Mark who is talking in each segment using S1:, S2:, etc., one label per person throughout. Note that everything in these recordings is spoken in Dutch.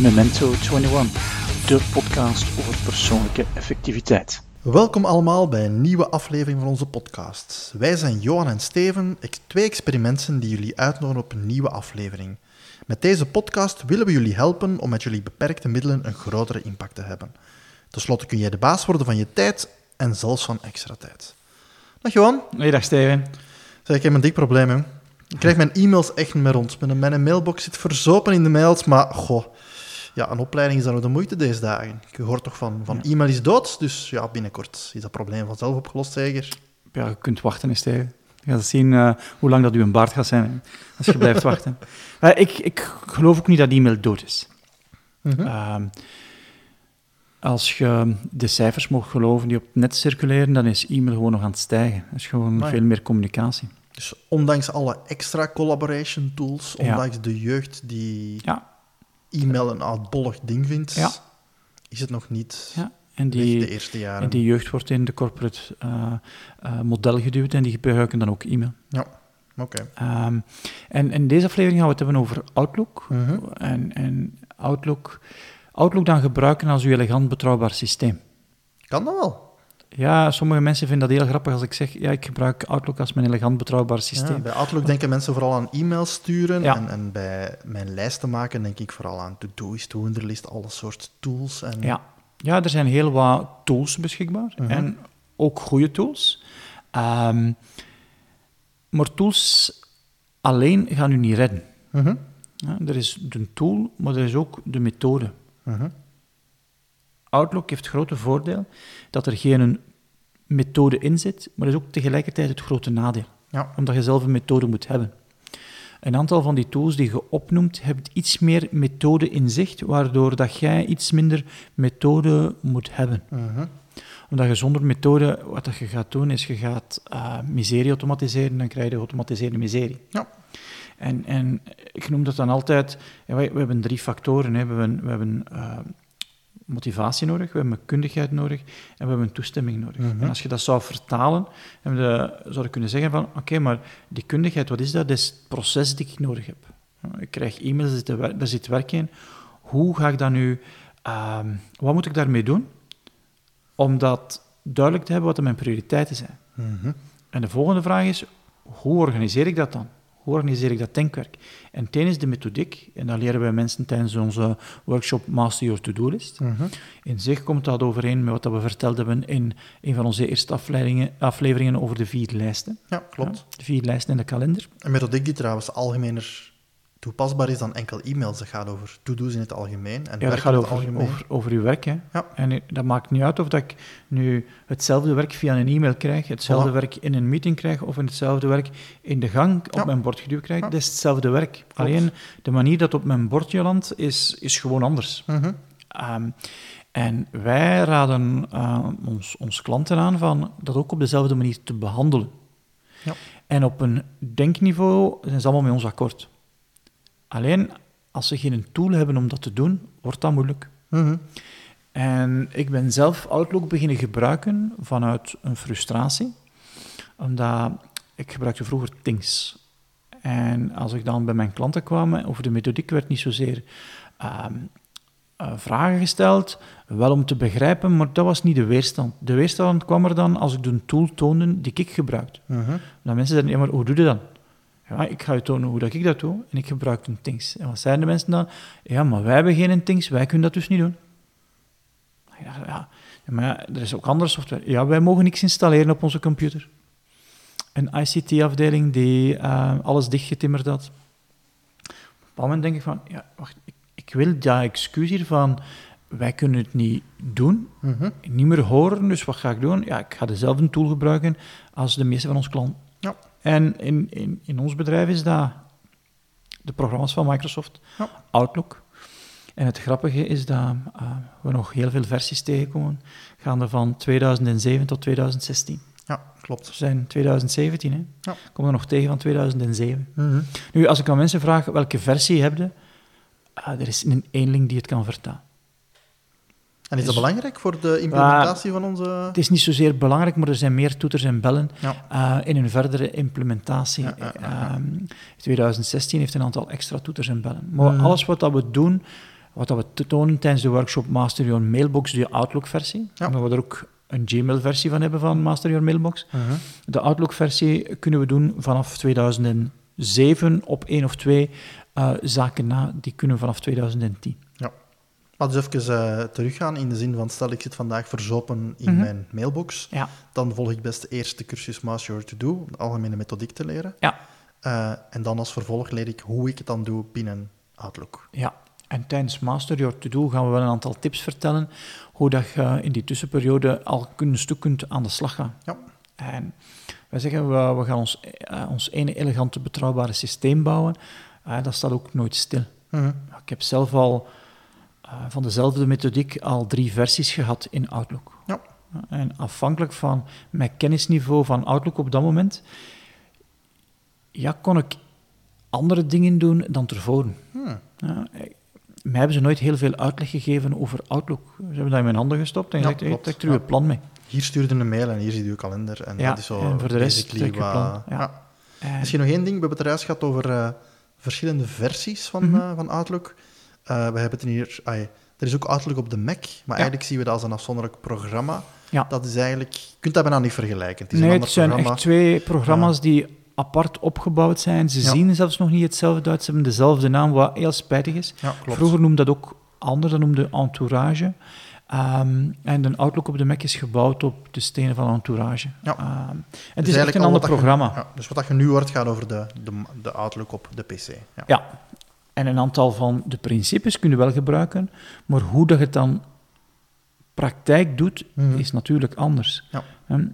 S1: Memento 21, de podcast over persoonlijke effectiviteit.
S2: Welkom allemaal bij een nieuwe aflevering van onze podcast. Wij zijn Johan en Steven, twee experimenten die jullie uitnodigen op een nieuwe aflevering. Met deze podcast willen we jullie helpen om met jullie beperkte middelen een grotere impact te hebben. Ten slotte kun jij de baas worden van je tijd en zelfs van extra tijd. Dag Johan.
S1: Hey, dag Steven.
S2: Zeg, ik heb een dik probleem, hè. Ik krijg mijn e-mails echt niet meer rond. Mijn, mijn mailbox zit verzopen in de mails, maar goh, ja, een opleiding is dan ook de moeite deze dagen. Je hoort toch van, van e-mail is dood, dus ja, binnenkort is dat probleem vanzelf opgelost, zeker?
S1: Ja, je kunt wachten, Steven. Je gaat zien uh, hoe lang dat uw baard gaat zijn als je blijft wachten. Uh, ik, ik geloof ook niet dat e-mail dood is. -hmm. uh, als je de cijfers mag geloven die op het net circuleren, dan is e-mail gewoon nog aan het stijgen. Dat is gewoon maar veel meer communicatie.
S2: Dus ondanks alle extra collaboration tools, ondanks ja. de jeugd die ja. e-mail een oudbollig ding vindt, ja. is het nog niet ja.
S1: en die,
S2: de eerste jaren.
S1: En die jeugd wordt in de corporate uh, uh, model geduwd en die gebruiken dan ook e-mail.
S2: Ja, oké. Okay.
S1: Um, en in deze aflevering gaan we het hebben over Outlook. Uh -huh. en, en Outlook... Outlook dan gebruiken als uw elegant betrouwbaar systeem.
S2: Kan dat wel?
S1: Ja, sommige mensen vinden dat heel grappig als ik zeg, ja, ik gebruik Outlook als mijn elegant betrouwbaar systeem. Ja,
S2: bij Outlook denken mensen vooral aan e-mails sturen ja. en, en, bij mijn lijsten maken denk ik vooral aan to-do's, to-wonderlist, alle soorten tools. En...
S1: Ja. ja, er zijn heel wat tools beschikbaar uh -huh. en ook goede tools. Um, maar tools alleen gaan u niet redden. Uh -huh. ja, er is de tool, maar er is ook de methode. Uh -huh. Outlook heeft het grote voordeel dat er geen methode in zit, maar is ook tegelijkertijd het grote nadeel. Ja. Omdat je zelf een methode moet hebben. Een aantal van die tools die je opnoemt, hebben iets meer methode in zicht, waardoor dat jij iets minder methode moet hebben. Uh -huh. Omdat je zonder methode, wat dat je gaat doen, is je gaat uh, miserie automatiseren, dan krijg je geautomatiseerde miserie. Ja. En, en ik noem dat dan altijd, we, we, hebben drie factoren. Hè. We hebben, we hebben uh, motivatie nodig, we hebben kundigheid nodig en we hebben toestemming nodig. Mm -hmm. En als je dat zou vertalen, dan zou je kunnen zeggen van, oké, okay, maar die kundigheid, wat is dat? Dat is het proces dat ik nodig heb. Ik krijg e-mails, daar zit werk in. Hoe ga ik dat nu... Uh, wat moet ik daarmee doen? Om dat duidelijk te hebben wat mijn prioriteiten zijn. Mm -hmm. En de volgende vraag is, hoe organiseer ik dat dan? Hoe organiseer ik dat denkwerk? En ten is de methodiek, en dat leren wij mensen tijdens onze workshop Master Your To-Do List. -huh. In zich komt dat overeen met wat we verteld hebben in een van onze eerste afleveringen, afleveringen over de vier lijsten.
S2: Ja, klopt.
S1: Ja, de vier lijsten in de kalender.
S2: Een methodiek die trouwens algemener toepasbaar is dan enkel e-mails. Dat gaat over to-do's in het algemeen. En
S1: ja, dat gaat over, algemeen. over, over uw werk. Hè. Ja. En dat maakt niet uit of dat ik nu hetzelfde werk via een e-mail krijg, hetzelfde voilà. werk in een meeting krijg, of hetzelfde werk in de gang op ja. mijn bord geduwd krijg. Ja. Dat is hetzelfde werk. Klopt. Alleen de manier dat op mijn bordje landt, is, is gewoon anders. -huh. um, en wij raden uh, ons, ons klanten aan van dat ook op dezelfde manier te behandelen. Ja. En op een denkniveau zijn ze allemaal met ons akkoord. Alleen, als ze geen tool hebben om dat te doen, wordt dat moeilijk. Mm -hmm. En ik ben zelf Outlook beginnen gebruiken vanuit een frustratie, omdat ik gebruikte vroeger Things. En als ik dan bij mijn klanten kwam, over de methodiek werd niet zozeer uh, uh, vragen gesteld, wel om te begrijpen, maar dat was niet de weerstand. De weerstand kwam er dan als ik de tool toonde die ik gebruikte. Uh -huh. Dan mensen zeiden, ja, maar hoe doe je dat? Ja, ik ga je tonen hoe dat ik dat doe en ik gebruik een Things. En wat zijn de mensen dan? Ja, maar wij hebben geen Things, wij kunnen dat dus niet doen. Ja, ja, maar ja, er is ook andere software. Ja, wij mogen niks installeren op onze computer. Een ICT-afdeling die uh, alles dichtgetimmerd had. Op een bepaald moment denk ik van, ja, wacht, ik, ik wil dat excuus hiervan, wij kunnen het niet doen, mm -hmm. niet meer horen, dus wat ga ik doen? Ja, ik ga dezelfde tool gebruiken als de meeste van onze klanten. En in, in, in ons bedrijf is dat de programma's van Microsoft, ja. Outlook. En het grappige is dat uh, we nog heel veel versies tegenkomen, gaande van 2007 tot 2016.
S2: Ja, klopt.
S1: We zijn 2017, hè? Ja. Komen we nog tegen van 2007. Mm -hmm. Nu, als ik aan mensen vraag welke versie heb je, uh, er is een eenling die het kan vertalen.
S2: En is dat belangrijk voor de implementatie van onze...
S1: Het is niet zozeer belangrijk, maar er zijn meer toeters en bellen uh, in een verdere implementatie. Ja, 2016 ehm, heeft een aantal extra toeters en bellen. Maar mhm. alles wat dat we doen, wat dat we tonen tijdens de workshop Master Your Mailbox, de Outlook-versie, waar we er ook een Gmail-versie van hebben van Master Your Mailbox. Mhm. De Outlook-versie kunnen we doen vanaf 2007 op één of twee uh, zaken na, die kunnen vanaf 2010.
S2: Maar dus even uh, teruggaan in de zin van, stel ik zit vandaag verzopen in mhm. mijn mailbox, ja. dan volg ik best eerst de cursus Master Your To-Do, de algemene methodiek te leren. Ja. Uh, en dan als vervolg leer ik hoe ik het dan doe binnen Outlook.
S1: Ja, en tijdens Master Your To-Do gaan we wel een aantal tips vertellen hoe dat je in die tussenperiode al een stuk kunt aan de slag gaan. Ja. En wij zeggen, we, we gaan ons, uh, ons ene elegante, betrouwbare systeem bouwen. Dat staat ook nooit stil. Mhm. Ik heb zelf al van dezelfde methodiek al drie versies gehad in Outlook. Ja. En afhankelijk van mijn kennisniveau van Outlook op dat moment, ja, kon ik andere dingen doen dan tevoren. Hmm. Ja, mij hebben ze nooit heel veel uitleg gegeven over Outlook. Ze hebben dat in mijn handen gestopt en gezegd, hey, trek er uw plan mee.
S2: Hier stuurde een mail en hier zie je uw kalender. En dat is zo en voor de rest trek plan. Ja. Misschien nog één ding, we hebben het er juist gehad over uh, verschillende versies van, mm -hmm. van Outlook. Uh, we hebben het hier... Er is ook Outlook op de Mac, maar eigenlijk zien we dat als een afzonderlijk programma. Ja. Dat is eigenlijk... Je kunt dat bijna niet vergelijken.
S1: Het, is nee, het zijn echt twee programma's die apart opgebouwd zijn. Ze zien zelfs nog niet hetzelfde uit. Ze hebben dezelfde naam, wat heel spijtig is. Ja, Vroeger noemde dat ook anders, dat noemde Entourage. Um, en de Outlook op de Mac is gebouwd op de stenen van Entourage. Ja. Um, het is echt een ander programma.
S2: ja, dus wat je nu hoort gaat over de, de, de Outlook op de PC.
S1: Ja. ja. En een aantal van de principes kun je wel gebruiken, maar hoe dat je het dan praktijk doet, mhm. is natuurlijk anders. Ja. Um,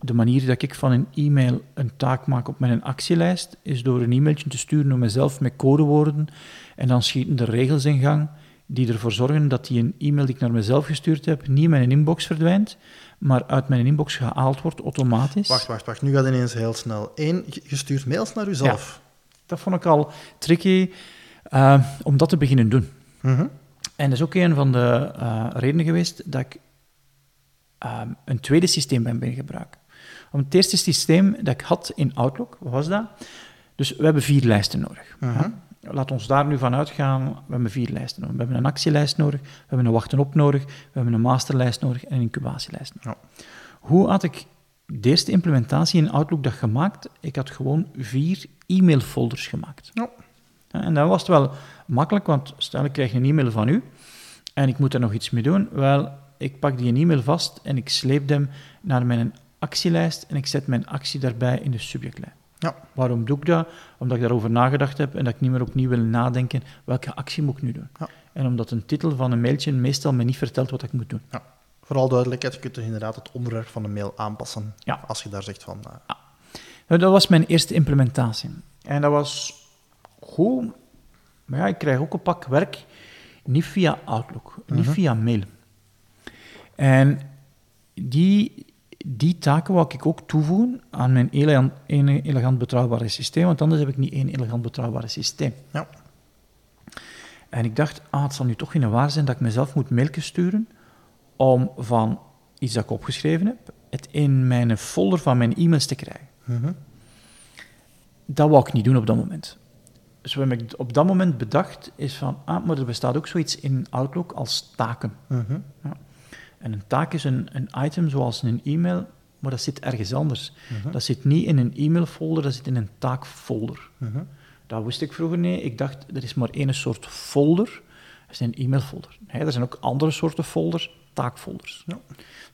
S1: de manier dat ik van een e-mail een taak maak op mijn actielijst, is door een e-mailtje te sturen naar mezelf met codewoorden. En dan schieten de regels in gang die ervoor zorgen dat die een e-mail die ik naar mezelf gestuurd heb, niet in mijn inbox verdwijnt, maar uit mijn inbox gehaald wordt automatisch.
S2: Wacht, wacht, wacht. Nu gaat ineens heel snel. Eén, je stuurt mails naar jezelf.
S1: Dat vond ik al tricky uh, om dat te beginnen doen. Mhm. En dat is ook een van de uh, redenen geweest dat ik uh, een tweede systeem ben gebruiken. Om het eerste systeem dat ik had in Outlook, wat was dat? Dus we hebben vier lijsten nodig. Uh Laat ons daar nu van uitgaan. We hebben vier lijsten nodig. We hebben een actielijst nodig, we hebben een wachten op nodig, we hebben een masterlijst nodig en een incubatielijst nodig. Ja. Hoe had ik de eerste implementatie in Outlook dat gemaakt? Ik had gewoon vier e-mailfolders gemaakt. Ja. En dat was het wel makkelijk, want stel ik krijg een e-mail van u en ik moet er nog iets mee doen. Wel, ik pak die e-mail vast en ik sleep hem naar mijn actielijst en ik zet mijn actie daarbij in de subjectlijn. Ja. Waarom doe ik dat? Omdat ik daarover nagedacht heb en dat ik niet meer opnieuw wil nadenken welke actie moet ik nu doen. Ja. En omdat een titel van een mailtje meestal me niet vertelt wat ik moet doen. Ja.
S2: Vooral duidelijkheid, je kunt dus inderdaad het onderwerp van de mail aanpassen ja. als je daar zegt van... Uh...
S1: Nou, dat was mijn eerste implementatie. En dat was goed, maar ja, ik krijg ook een pak werk, niet via Outlook, niet mhm. via mail. En die die taken wou ik ook toevoegen aan mijn elegant, elegant betrouwbare systeem, want anders heb ik niet één elegant betrouwbare systeem. Ja. En ik dacht, ah, het zal nu toch geen waar zijn dat ik mezelf moet mailtjes sturen om van iets dat ik opgeschreven heb, het in mijn folder van mijn e-mails te krijgen. Mm Dat wou ik niet doen op dat moment. Dus wat ik op dat moment bedacht, is van, ah, maar er bestaat ook zoiets in Outlook als taken. Mm ja. En een taak is een, een item zoals een e-mail, maar dat zit ergens anders. Mhm. Dat zit niet in een e-mailfolder, dat zit in een taakfolder. Dat wist ik vroeger niet. Ik dacht, er is maar één soort folder, dat is een e-mailfolder. Nee, er zijn ook andere soorten folders, taakfolders. Ja.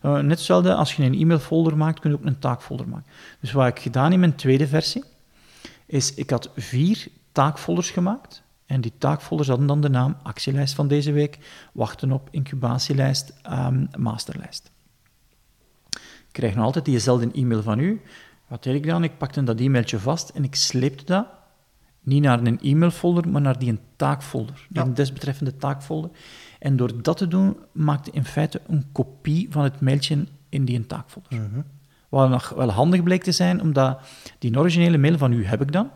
S1: Uh, net hetzelfde, als je een e-mailfolder maakt, kun je ook een taakfolder maken. Dus wat ik gedaan in mijn tweede versie, is ik had vier taakfolders gemaakt. En die taakfolders hadden dan de naam actielijst van deze week, wachten op incubatielijst, um, masterlijst. Ik krijg nog altijd diezelfde e-mail van u. Wat deed ik dan? Ik pakte dat e-mailtje vast en ik sleepte dat niet naar een e-mailfolder, maar naar die een taakfolder, die een desbetreffende taakfolder. En door dat te doen, maakte in feite een kopie van het mailtje in die taakfolder. Mm Wat nog wel handig bleek te zijn, omdat die originele mail van u heb ik dan,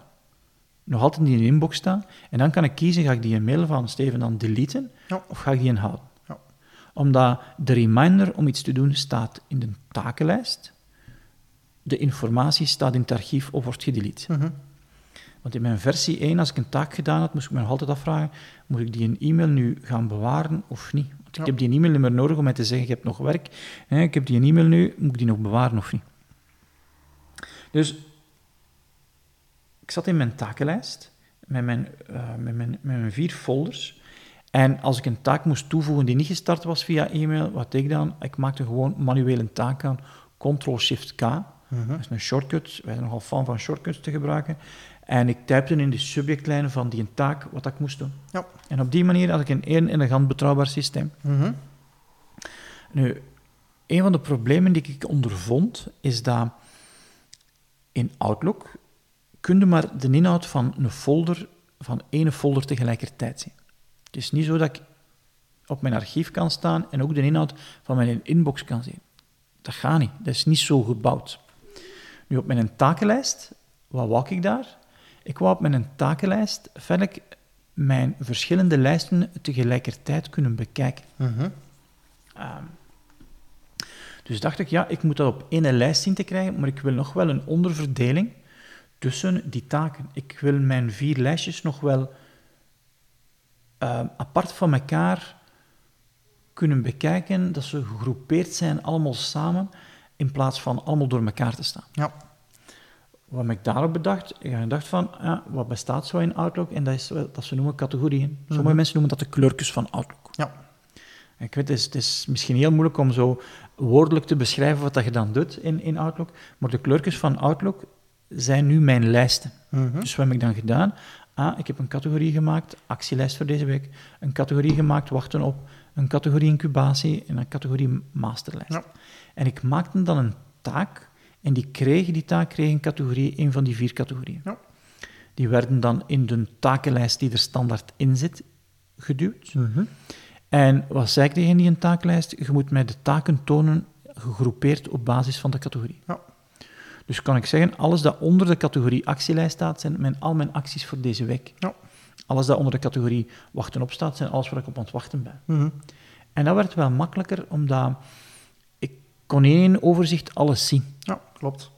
S1: nog altijd in de inbox staan. En dan kan ik kiezen, ga ik die mail van Steven dan deleten, of ga ik die inhouden? Ja. Omdat de reminder om iets te doen staat in de takenlijst, de informatie staat in het archief of wordt gedelete.
S2: Mhm.
S1: Want in mijn versie 1, als ik een taak gedaan had, moest ik me nog altijd afvragen, moet ik die een e-mail nu gaan bewaren of niet? Want ik heb die e-mail niet meer nodig om mij te zeggen, je hebt nog werk. ik heb die e-mail nu, moet ik die nog bewaren of niet? Dus ik zat in mijn takenlijst met mijn, uh, met mijn, met mijn vier folders. En als ik een taak moest toevoegen die niet gestart was via e-mail, wat deed ik dan? Ik maakte gewoon manueel een taak aan, Ctrl-Shift-K.
S2: Mhm.
S1: Dat is een shortcut. Wij zijn nogal fan van shortcuts te gebruiken. En ik typte in de subjectlijn van die taak wat ik moest doen.
S2: Ja.
S1: En op die manier had ik een één elegant betrouwbaar systeem.
S2: Mhm.
S1: Nu, een van de problemen die ik ondervond, is dat in Outlook kun je maar de inhoud van een folder, van één folder tegelijkertijd zien. Het is niet zo dat ik op mijn archief kan staan en ook de inhoud van mijn inbox kan zien. Dat gaat niet. Dat is niet zo gebouwd. Nu, op mijn takenlijst, wat wou ik daar? Ik wou op mijn takenlijst verder mijn verschillende lijsten tegelijkertijd kunnen bekijken.
S2: Mhm.
S1: Ehm, dus dacht ik, ja, ik moet dat op één lijst zien te krijgen, maar ik wil nog wel een onderverdeling tussen die taken. Ik wil mijn vier lijstjes nog wel ehm, apart van elkaar kunnen bekijken, dat ze gegroepeerd zijn, allemaal samen, in plaats van allemaal door elkaar te staan.
S2: Ja.
S1: Wat heb ik daarop bedacht? Ik dacht van, ja, wat bestaat zo in Outlook? En dat is dat ze noemen categorieën. Sommige
S2: Mhm.
S1: mensen noemen dat de kleurtjes van Outlook.
S2: Ja.
S1: Ik weet, het is, het is misschien heel moeilijk om zo woordelijk te beschrijven wat dat je dan doet in, in Outlook, maar de kleurtjes van Outlook zijn nu mijn lijsten.
S2: Mhm.
S1: Dus wat heb ik dan gedaan? Ah, ik heb een categorie gemaakt, actielijst voor deze week, een categorie gemaakt, wachten op, een categorie incubatie en een categorie masterlijst.
S2: Ja.
S1: En ik maakte dan een taak en die kreeg, die taak kreeg een categorie, een van die vier categorieën.
S2: Ja.
S1: Die werden dan in de takenlijst die er standaard in zit geduwd.
S2: Mhm.
S1: En wat zei ik tegen die een taaklijst? Je moet mij de taken tonen gegroepeerd op basis van de categorie.
S2: Ja.
S1: Dus kan ik zeggen, alles dat onder de categorie actielijst staat, zijn mijn, al mijn acties voor deze week.
S2: Ja.
S1: Alles dat onder de categorie wachten op staat, zijn alles waar ik op aan het wachten ben.
S2: Mhm.
S1: En dat werd wel makkelijker, omdat ik kon in één overzicht alles zien.
S2: Ja, klopt.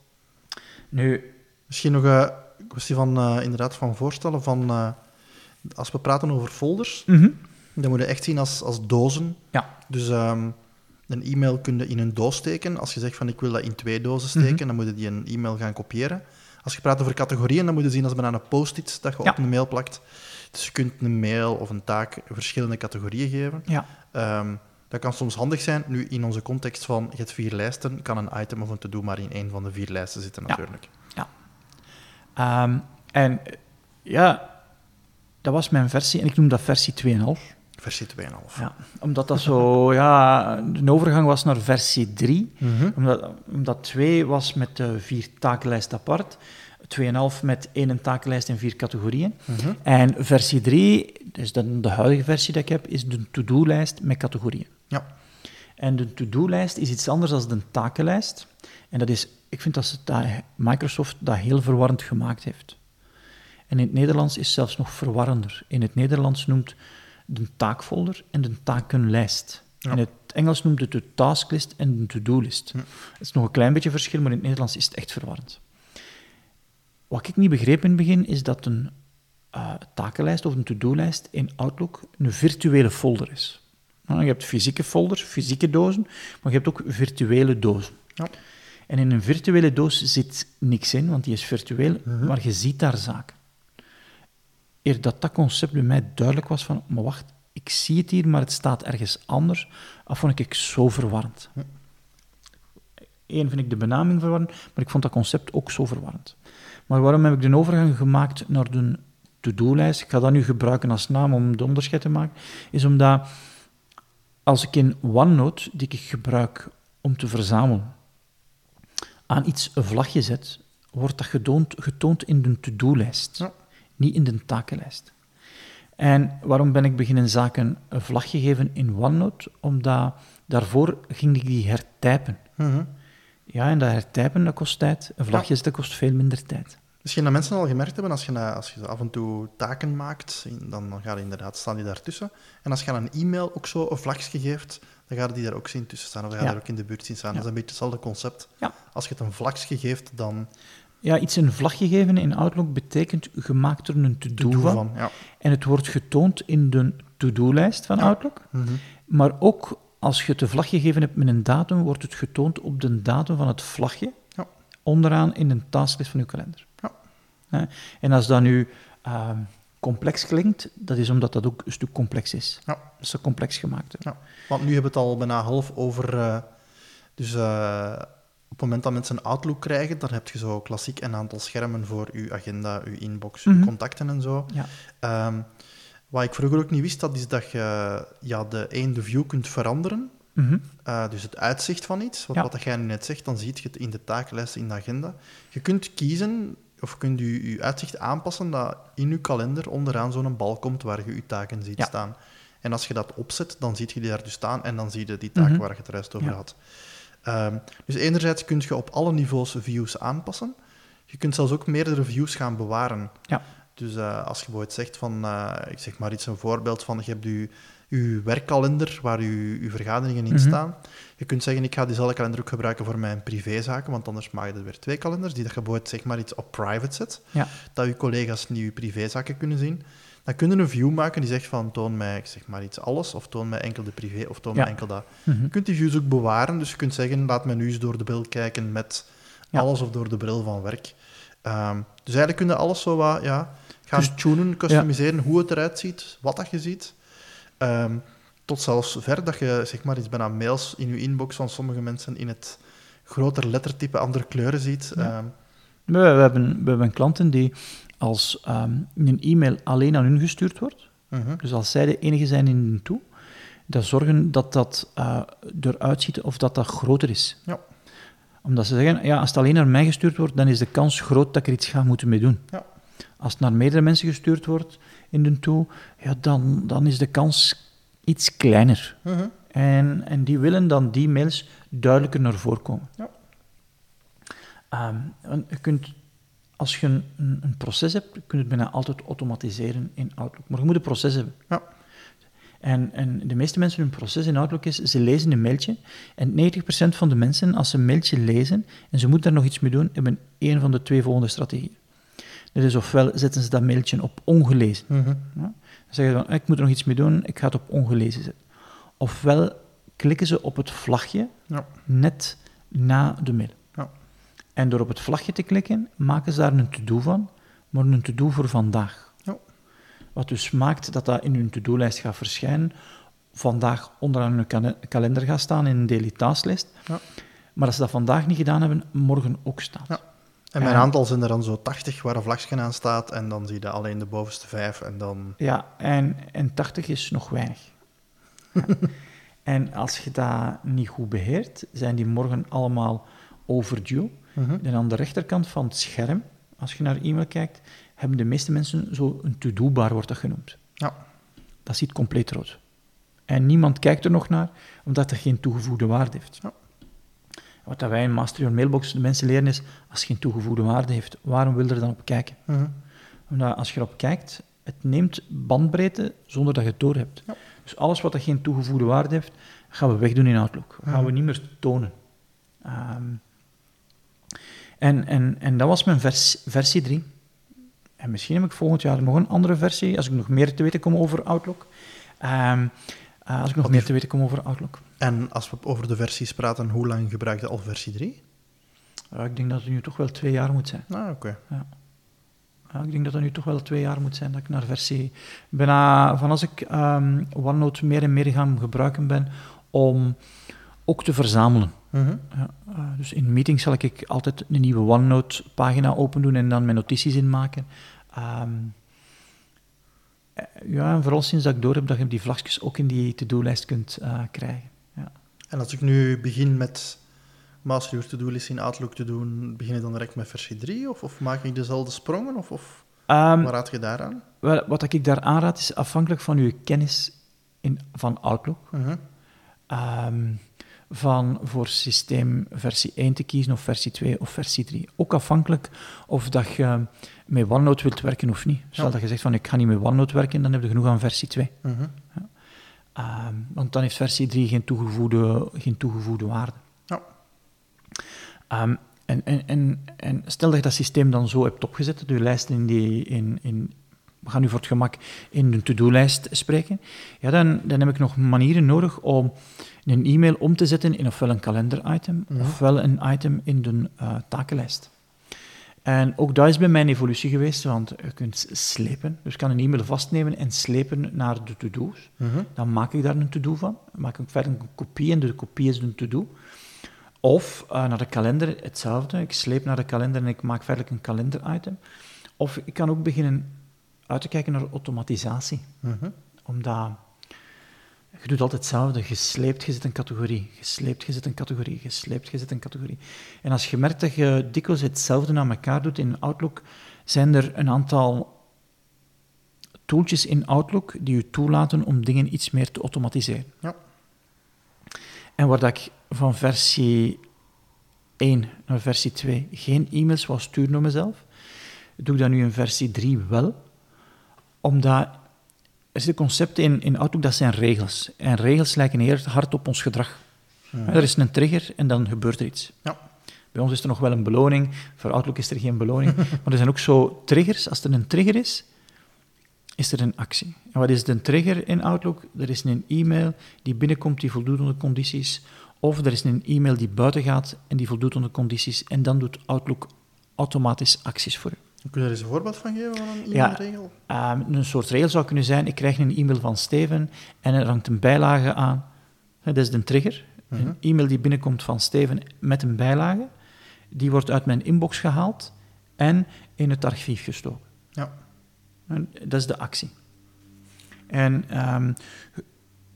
S1: Nu,
S2: Misschien nog een kwestie van, eh, inderdaad, van voorstellen. Van, eh, als we praten over folders, dan moet je echt zien als, als dozen.
S1: Ja.
S2: Dus ehm, een e-mail kun je in een doos steken. Als je zegt van ik wil dat in twee dozen steken,
S1: Mhm.
S2: dan moet je die een e-mail gaan kopiëren. Als je praat over categorieën, dan moet je zien als bijna een post-it dat je
S1: Ja.
S2: op een mail plakt. Dus je kunt een mail of een taak verschillende categorieën geven.
S1: ja.
S2: Ehm, dat kan soms handig zijn. Nu, in onze context van je hebt vier lijsten, kan een item of een to-do maar in één van de vier lijsten zitten
S1: Ja.
S2: natuurlijk.
S1: Ehm, en ja, dat was mijn versie, en ik noem dat versie 2.5.
S2: Versie 2,5.
S1: Ja, omdat dat zo, ja, een overgang was naar versie 3.
S2: Mhm.
S1: Omdat, omdat 2 was met de vier takenlijst apart. 2,5 met één takenlijst en vier categorieën.
S2: Mhm.
S1: En versie 3, dus de, de huidige versie die ik heb, is de to-do-lijst met categorieën.
S2: Ja.
S1: En de to-do-lijst is iets anders dan de takenlijst. En dat is, ik vind dat, ze, dat Microsoft dat heel verwarrend gemaakt heeft. En in het Nederlands is het zelfs nog verwarrender. In het Nederlands noemt de taakfolder en de takenlijst.
S2: Ja.
S1: In het Engels noemt het de tasklist en de to-do-list. Het is nog een klein beetje verschil, maar in het Nederlands is het echt verwarrend. Wat ik niet begreep in het begin, is dat een eh, takenlijst of een to-do-lijst in Outlook een virtuele folder is. Je hebt fysieke folders, fysieke dozen, maar je hebt ook virtuele dozen.
S2: Ja.
S1: En in een virtuele doos zit niks in, want die is virtueel,
S2: Mhm.
S1: maar je ziet daar zaken. Eer dat dat concept bij mij duidelijk was van, maar wacht, ik zie het hier, maar het staat ergens anders, dat vond ik zo verwarrend. Eén vind ik de benaming verwarrend, maar ik vond dat concept ook zo verwarrend. Maar waarom heb ik de overgang gemaakt naar de to-do-lijst? Ik ga dat nu gebruiken als naam om de onderscheid te maken. Is omdat als ik in OneNote, die ik gebruik om te verzamelen, aan iets een vlagje zet, wordt dat getoond, getoond in de to-do-lijst,
S2: Ja.
S1: niet in de takenlijst. En waarom ben ik beginnen zaken een vlagje geven in OneNote? Omdat daarvoor ging ik die hertypen.
S2: Mhm.
S1: Ja, en dat hertypen, dat kost tijd. Een vlagje dat kost veel minder tijd.
S2: Misschien dat mensen al gemerkt hebben, als je, als je af en toe taken maakt, dan, dan inderdaad, staan die daartussen. En als je aan een e-mail ook zo een vlagje geeft, dan gaat die daar ook zien tussen staan, of gaat ja. daar ook in de buurt zien staan. Dat is een beetje hetzelfde concept.
S1: Ja.
S2: Als je het een vlagje geeft, dan...
S1: Ja, iets een vlagje geven in Outlook betekent, je maakt er een to-do van. En het wordt getoond in de to-do-lijst van Outlook. Mm -hmm. Maar ook als je het een vlagje gegeven hebt met een datum, wordt het getoond op de datum van het vlagje. Ja. Onderaan in een tasklijst van je kalender. En als dat nu uh, complex klinkt, dat is omdat dat ook een stuk complex is. Ja. Dat is complex gemaakt.
S2: Ja. Want nu hebben we het al bijna half over... Uh, dus uh, op het moment dat mensen een Outlook krijgen, dan heb je zo klassiek een aantal schermen voor je agenda, je inbox, je mm -hmm. contacten en zo. Ja. Um, wat ik vroeger ook niet wist, dat is dat je ja, de de view kunt veranderen. Mm -hmm. uh, dus het uitzicht van iets. Wat, ja. wat jij nu net zegt, dan zie je het in de takenlijst in de agenda. Je kunt kiezen of kunt je je uitzicht aanpassen dat in je kalender onderaan zo'n bal komt waar je je taken ziet ja. staan. En als je dat opzet, dan zie je die daar dus staan en dan zie je die taak mm -hmm. waar je het juist over ja. had. Um, dus enerzijds kun je op alle niveaus views aanpassen. Je kunt zelfs ook meerdere views gaan bewaren.
S1: Ja.
S2: Dus uh, als je bijvoorbeeld zegt van, uh, ik zeg maar iets, een voorbeeld van, je hebt je, je werkkalender waar je, je vergaderingen in mm -hmm. staan. Je kunt zeggen, ik ga diezelfde kalender ook gebruiken voor mijn privézaken, want anders maak je er weer twee kalenders, die dat je bijvoorbeeld zeg maar iets op private zet,
S1: ja.
S2: dat je collega's niet je privézaken kunnen zien. Dan kun je een view maken die zegt van, toon mij, zeg maar iets alles, of toon mij enkel de privé, of toon ja. mij enkel dat. Mm -hmm. Je kunt die views ook bewaren, dus je kunt zeggen, laat me nu eens door de bril kijken met ja. alles of door de bril van werk. Um, dus eigenlijk kun je alles zo wat, ja gaan dus, tunen, customiseren, hoe het eruit ziet, wat dat je ziet. Um, tot zelfs ver dat je zeg maar iets bijna mails in je inbox van sommige mensen in het groter lettertype andere kleuren ziet. Ja. Um,
S1: we, we, hebben, we hebben klanten die als um, een e-mail alleen aan hun gestuurd wordt, uh -huh. dus als zij de enige zijn in hun toe, dat zorgen dat dat uh, eruit ziet of dat dat groter is.
S2: Ja.
S1: Omdat ze zeggen, ja, als het alleen naar mij gestuurd wordt, dan is de kans groot dat ik er iets ga moeten mee doen.
S2: Ja.
S1: Als het naar meerdere mensen gestuurd wordt in de toe, ja, dan, dan is de kans iets kleiner.
S2: Uh -huh.
S1: en, en die willen dan die mails duidelijker naar voren komen.
S2: Ja.
S1: Um, je kunt, als je een, een, proces hebt, kun je het bijna altijd automatiseren in Outlook. Maar je moet een proces hebben.
S2: Ja.
S1: En, en de meeste mensen, hun proces in Outlook is, ze lezen een mailtje. En 90% van de mensen, als ze een mailtje lezen en ze moeten daar nog iets mee doen, hebben één van de twee volgende strategieën. Dat is ofwel zetten ze dat mailtje op ongelezen.
S2: Mm -hmm.
S1: ja? Dan zeggen ze van, ik moet er nog iets mee doen, ik ga het op ongelezen zetten. Ofwel klikken ze op het vlagje
S2: ja.
S1: net na de mail.
S2: Ja.
S1: En door op het vlagje te klikken, maken ze daar een to-do van, maar een to-do voor vandaag.
S2: Ja.
S1: Wat dus maakt dat dat in hun to-do-lijst gaat verschijnen, vandaag onderaan hun kal kalender gaat staan in een daily tasklijst. Maar als ze dat vandaag niet gedaan hebben, morgen ook staat.
S2: En mijn en, aantal zijn er dan zo 80 waar een vlagje aan staat en dan zie je alleen de bovenste vijf en dan...
S1: Ja, en, en 80 is nog weinig. ja. En als je dat niet goed beheert, zijn die morgen allemaal overdue.
S2: Uh -huh.
S1: En aan de rechterkant van het scherm, als je naar e-mail kijkt, hebben de meeste mensen zo een to-do-bar, wordt dat genoemd.
S2: Ja.
S1: Dat ziet compleet rood. En niemand kijkt er nog naar, omdat dat geen toegevoegde waarde heeft.
S2: Ja.
S1: Wat dat wij in Master Your Mailbox de mensen leren is, als het geen toegevoegde waarde heeft, waarom wil je er dan op kijken?
S2: -huh.
S1: Omdat als je erop kijkt, het neemt bandbreedte zonder dat je het doorhebt.
S2: Ja.
S1: Dus alles wat dat geen toegevoegde waarde heeft, gaan we wegdoen in Outlook. Gaan uh -huh. we niet meer tonen. Um, en, en, en dat was mijn vers, versie 3. En misschien heb ik volgend jaar nog een andere versie, als ik nog meer te weten kom over Outlook. Um, uh, als ik nog meer te weten kom over Outlook.
S2: En als we over de versies praten, hoe lang gebruik je al versie 3?
S1: Uh, ik denk dat het nu toch wel twee jaar moet zijn.
S2: Ah, oké.
S1: Okay. Ja. ik denk dat het nu toch wel twee jaar moet zijn dat ik naar versie... Bijna, van als ik um, OneNote meer en meer gaan gebruiken ben om ook te verzamelen.
S2: Uh -huh.
S1: ja, uh, dus in meetings zal ik altijd een nieuwe OneNote-pagina open doen en dan mijn notities inmaken. Um, ja, en vooral sinds dat ik door heb dat je die vlagjes ook in die to-do-lijst kunt uh, krijgen.
S2: En als ik nu begin met Master Your To-Do-list in Outlook te doen, begin je dan direct met versie 3? Of, of maak ik dezelfde sprongen? Of, of um, wat raad je daaraan?
S1: Wel, wat ik daar aanraad is afhankelijk van je kennis in, van Outlook.
S2: Uh -huh.
S1: um, van voor systeem versie 1 te kiezen, of versie 2 of versie 3. Ook afhankelijk of dat je met OneNote wilt werken of niet. Stel dat je zegt van ik ga niet met OneNote werken, dan heb je genoeg aan versie 2. Mhm. ja. Ehm, want dan heeft versie 3 geen toegevoegde, geen toegevoegde waarde. Ja. Um, en, en, en, en, stel dat je dat systeem dan zo hebt opgezet, dat je lijst in, die, in, in we gaan nu voor het gemak in de to-do-lijst spreken, ja, dan, dan heb ik nog manieren nodig om een e-mail om te zetten in ofwel een kalender-item, ja. ofwel een item in de uh, takenlijst. En ook dat is bij mijn evolutie geweest, want je kunt slepen. Dus ik kan een e-mail vastnemen en slepen naar de to-do's. Mhm. Dan maak ik daar een to-do van. Dan maak ik verder een kopie en de kopie is een to-do. Of uh, naar de kalender, hetzelfde. Ik sleep naar de kalender en ik maak verder een kalender-item. Of ik kan ook beginnen uit te kijken naar automatisatie. Mm Omdat je doet altijd hetzelfde. Gesleept, je zit een categorie. Gesleept, je zit een categorie. Gesleept, je zit een categorie. En als je merkt dat je dikwijls hetzelfde naar elkaar doet in Outlook, zijn er een aantal tooltjes in Outlook die je toelaten om dingen iets meer te automatiseren. Ja. En waar dat ik van versie 1 naar versie 2 geen e-mails wou sturen naar mezelf, doe ik dat nu in versie 3 wel, omdat er zitten concepten in, in Outlook, dat zijn regels. En regels lijken heel hard op ons gedrag. Er is een trigger en dan gebeurt er iets. Ja. Bij ons is er nog wel een beloning, voor Outlook is er geen beloning. maar er zijn ook zo triggers. Als er een trigger is, is er een actie. En wat is de trigger in Outlook? Er is een e-mail die binnenkomt die voldoet aan de condities, of er is een e-mail die buiten gaat en die voldoet aan de condities, en dan doet Outlook automatisch acties voor u.
S2: Kun je er eens een voorbeeld van geven van een e-mailregel?
S1: Ja, ehm, een soort regel zou kunnen zijn, ik krijg een e-mail van Steven en er hangt een bijlage aan. Dat is de trigger. Een mhm. e-mail die binnenkomt van Steven met een bijlage, die wordt uit mijn inbox gehaald en in het archief gestoken. Ja. En dat is de actie. En um,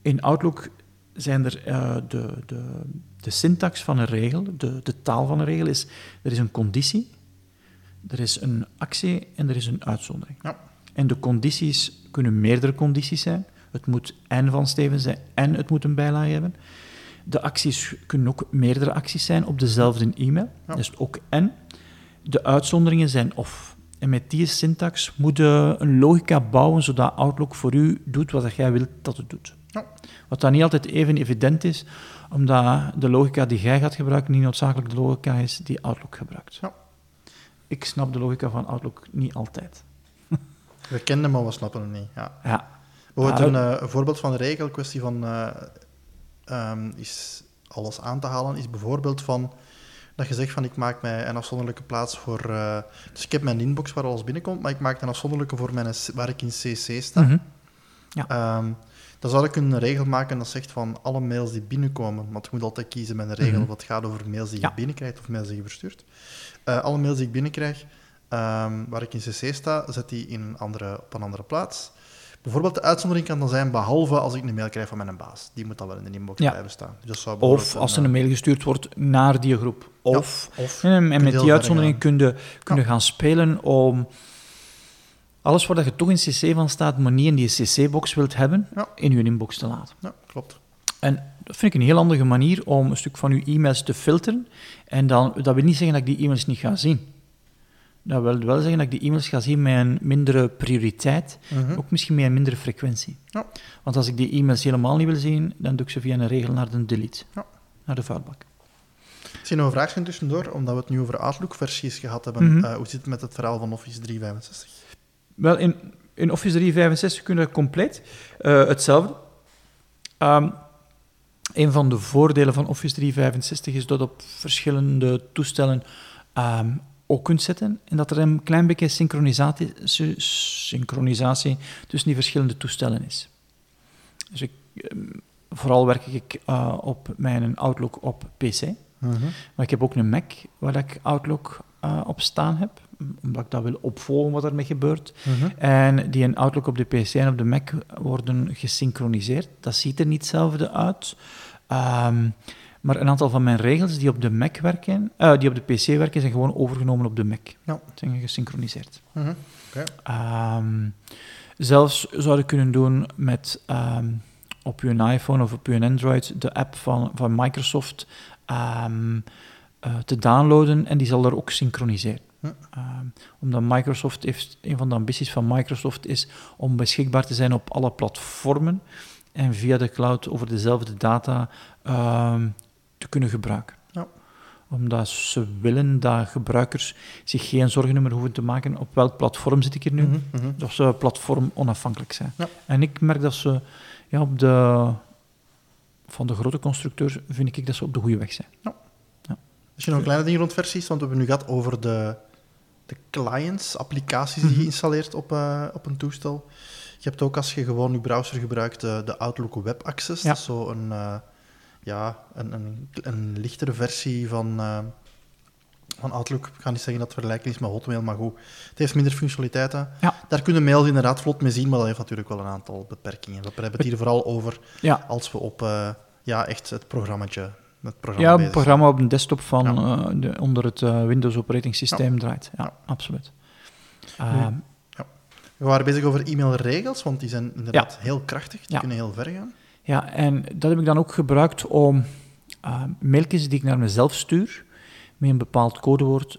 S1: in Outlook zijn er uh, de, de, de syntax van een regel, de, de taal van een regel is, er is een conditie, er is een actie en er is een uitzondering. Ja. En de condities kunnen meerdere condities zijn. Het moet en van Steven zijn en het moet een bijlage hebben. De acties kunnen ook meerdere acties zijn op dezelfde e-mail. Ja. Dus ook en. De uitzonderingen zijn of. En met die syntax moet je een logica bouwen zodat Outlook voor u doet wat jij wilt dat het doet. Ja. Wat dan niet altijd even evident is, omdat de logica die jij gaat gebruiken niet noodzakelijk de logica is die Outlook gebruikt. Ja ik snap de logica van Outlook niet altijd.
S2: We kennen maar we snappen hem niet. Ja. ja. Bijvoorbeeld een, uh, een, voorbeeld van de regel, kwestie van uh, um, is alles aan te halen, is bijvoorbeeld van dat je zegt van ik maak mij een afzonderlijke plaats voor... Uh, dus ik heb mijn inbox waar alles binnenkomt, maar ik maak een afzonderlijke voor mijn, waar ik in CC sta. Mm -hmm. ja. Um, dan zou ik een regel maken dat zegt van alle mails die binnenkomen, want je moet altijd kiezen met een regel mm wat gaat over mails die je binnenkrijgt of mails die je verstuurt. Uh, alle mails die ik binnenkrijg, um, waar ik in CC sta, zet die in een andere, op een andere plaats. Bijvoorbeeld de uitzondering kan dan zijn, behalve als ik een mail krijg van mijn baas. Die moet dan wel in de inbox blijven staan.
S1: Dus zou of als er een mail gestuurd wordt naar die groep. Of, of en, met die uitzondering kun je, kun je gaan spelen om alles waar je toch in CC van staat, maar niet in die CC-box wilt hebben, in je inbox te laten.
S2: Ja, klopt.
S1: En dat vind ik een heel handige manier om een stuk van uw e-mails te filteren. En dan, dat wil niet zeggen dat ik die e-mails niet ga zien. Dat wil wel zeggen dat ik die e-mails ga zien met een mindere prioriteit, mhm. ook misschien met een mindere frequentie. Ja. Want als ik die e-mails helemaal niet wil zien, dan doe ik ze via een regel naar de delete, ja. naar de vuilbak.
S2: Zie nog een vraagje tussendoor, omdat we het nu over Outlook-versies gehad hebben. Mhm. Eh, hoe zit het met het verhaal van Office 365?
S1: Wel, in, in Office 365 kunnen we compleet uh, hetzelfde. Um, een van de voordelen van Office 365 is dat op verschillende toestellen um, ook kunt zetten en dat er een klein beetje synchronisatie, synchronisatie tussen die verschillende toestellen is. Dus ik, um, vooral werk ik uh, op mijn Outlook op PC, uh mhm. -huh. maar ik heb ook een Mac waar ik Outlook uh, op staan heb omdat ik dat wil opvolgen wat ermee gebeurt. Mhm. En die in Outlook op de PC en op de Mac worden gesynchroniseerd. Dat ziet er niet hetzelfde uit. Um, maar een aantal van mijn regels die op de Mac werken, uh, die op de PC werken, zijn gewoon overgenomen op de Mac. Ja. Zijn gesynchroniseerd. Mm -hmm. um, zelfs zou ik kunnen doen met um, op je iPhone of op je Android de app van, van Microsoft ehm, eh, te downloaden en die zal er ook synchroniseren. Ehm, omdat Microsoft heeft, een van de ambities van Microsoft is om beschikbaar te zijn op alle platformen en via de cloud over dezelfde data ehm, te kunnen gebruiken. Ja. Omdat ze willen dat gebruikers zich geen zorgen meer hoeven te maken op welk platform zit ik hier nu. Mm Dat ze platform onafhankelijk zijn. Ja. En ik merk dat ze ja, op de, van de grote constructeurs vind ik dat ze op de goede weg zijn. Ja.
S2: Als je nog een kleine ding rond versies, want we hebben nu gehad over de, de clients, applicaties die je mhm. installeert op, uh, op een toestel. Je hebt ook als je gewoon je browser gebruikt de, de Outlook Web Access. Ja. zo een, uh, ja, een, een, een, lichtere versie van, uh, van Outlook. Ik ga niet zeggen dat het vergelijken is met Hotmail, maar goed. Het heeft minder functionaliteiten. Ja. Daar kunnen mails inderdaad vlot mee zien, maar dat heeft natuurlijk wel een aantal beperkingen. We hebben het hier vooral over ja. als we op ja, echt het programmaatje het
S1: programma ja, het programma op een desktop van, ja. de, onder het Windows operating systeem draait. Ja, absoluut.
S2: Uh, we waren bezig over e-mailregels, want die zijn inderdaad heel krachtig, die kunnen heel ver gaan.
S1: Ja, en dat heb ik dan ook gebruikt om uh, mailtjes die ik naar mezelf stuur, met een bepaald codewoord,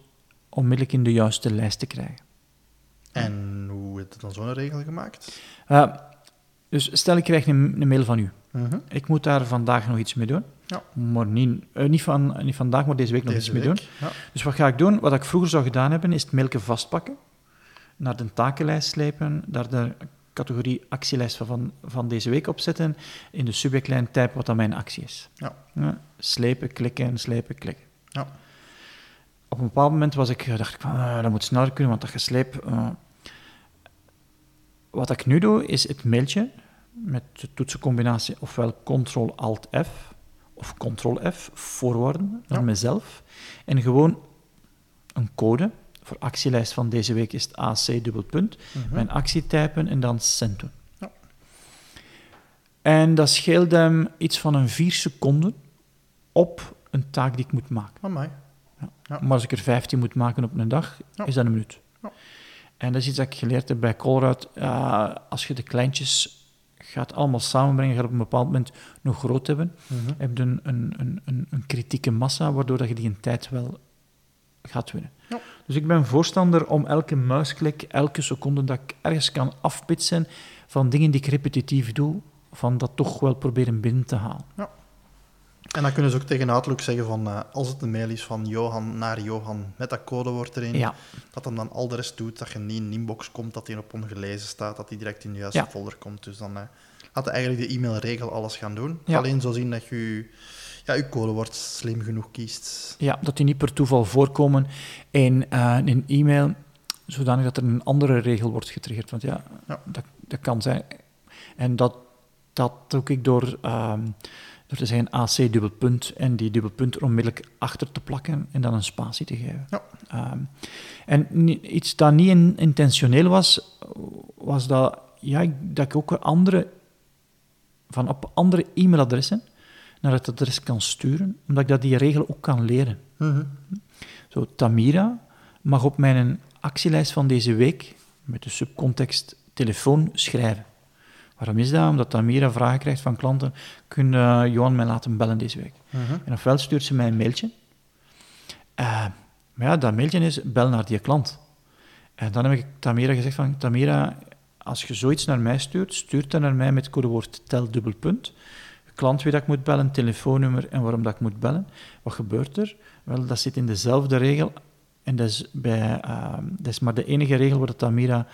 S1: onmiddellijk in de juiste lijst te krijgen.
S2: En hoe heb je dan zo'n regel gemaakt?
S1: Dus stel ik krijg een, een mail van u. Mhm. Ik moet daar vandaag nog iets mee doen. Ja. Maar niet, uh, niet, van, niet vandaag, maar deze week nog iets mee doen. Ja. Dus wat ga ik doen? Wat ik vroeger zou gedaan hebben, is het mailje vastpakken naar de takenlijst slepen, daar de categorie actielijst van, van deze week opzetten, in de subjectlijn typen wat dan mijn actie is. Ja. ja slepen, klikken, slepen, klikken. Ja. Op een bepaald moment was ik, dacht ik van, uh, dat moet sneller kunnen, want dat gesleep... Uh, wat ik nu doe, is het mailtje met de toetsencombinatie ofwel Ctrl-Alt-F of Ctrl-F voorwaarden naar mezelf en gewoon een code voor actielijst van deze week is het AC dubbelpunt. Mhm. Mijn actie typen en dan send doen. Ja. En dat scheelt hem iets van een vier seconden op een taak die ik moet maken.
S2: Oh
S1: ja. Maar als ik er 15 moet maken op een dag, is dat een minuut. En dat is iets dat ik geleerd heb bij Colruyt. als je de kleintjes gaat allemaal samenbrengen, gaat op een bepaald moment nog groot hebben. Mm Heb je een, een, een, een, kritieke massa, waardoor dat je die in tijd wel gaat winnen. Ja. Dus ik ben voorstander om elke muisklik, elke seconde dat ik ergens kan afpitsen van dingen die ik repetitief doe, van dat toch wel proberen binnen te halen. Ja.
S2: En dan kunnen ze ook tegen Outlook zeggen van, uh, als het een mail is van Johan naar Johan met dat codewoord erin, ja. dat hem dan al de rest doet, dat je niet in inbox komt, dat hij op ongelezen staat, dat hij direct in de juiste folder komt. Dus dan uh, had hij eigenlijk de e-mailregel alles gaan doen. Alleen zo zien dat je ja, je codewoord slim genoeg kiest.
S1: Ja, dat die niet per toeval voorkomen in uh, een e-mail, zodanig dat er een andere regel wordt getriggerd. Want ja, Dat, dat kan zijn. En dat, dat doe ik door, um, door te zeggen AC dubbelpunt en die dubbelpunt er onmiddellijk achter te plakken en dan een spatie te geven. Ja. Um, en iets dat niet intentioneel was, was dat, ja, dat ik ook andere, van op andere e-mailadressen naar het adres kan sturen, omdat ik dat die regel ook kan leren. Mhm. Zo, Tamira mag op mijn actielijst van deze week, met de subcontext telefoon, schrijven. Waarom is dat? Omdat Tamira vragen krijgt van klanten, kun uh, Johan mij laten bellen deze week? Mhm. En ofwel stuurt ze mij een mailtje, uh, maar ja, dat mailtje is, bel naar die klant. En dan heb ik Tamira gezegd van, Tamira, als je zoiets naar mij stuurt, stuurt dat naar mij met het codewoord tel dubbelpunt klant wie dat ik moet bellen, telefoonnummer en waarom dat ik moet bellen. Wat gebeurt er? Wel, dat zit in dezelfde regel. En dat is, bij, uh, dat is maar de enige regel waar de Tamira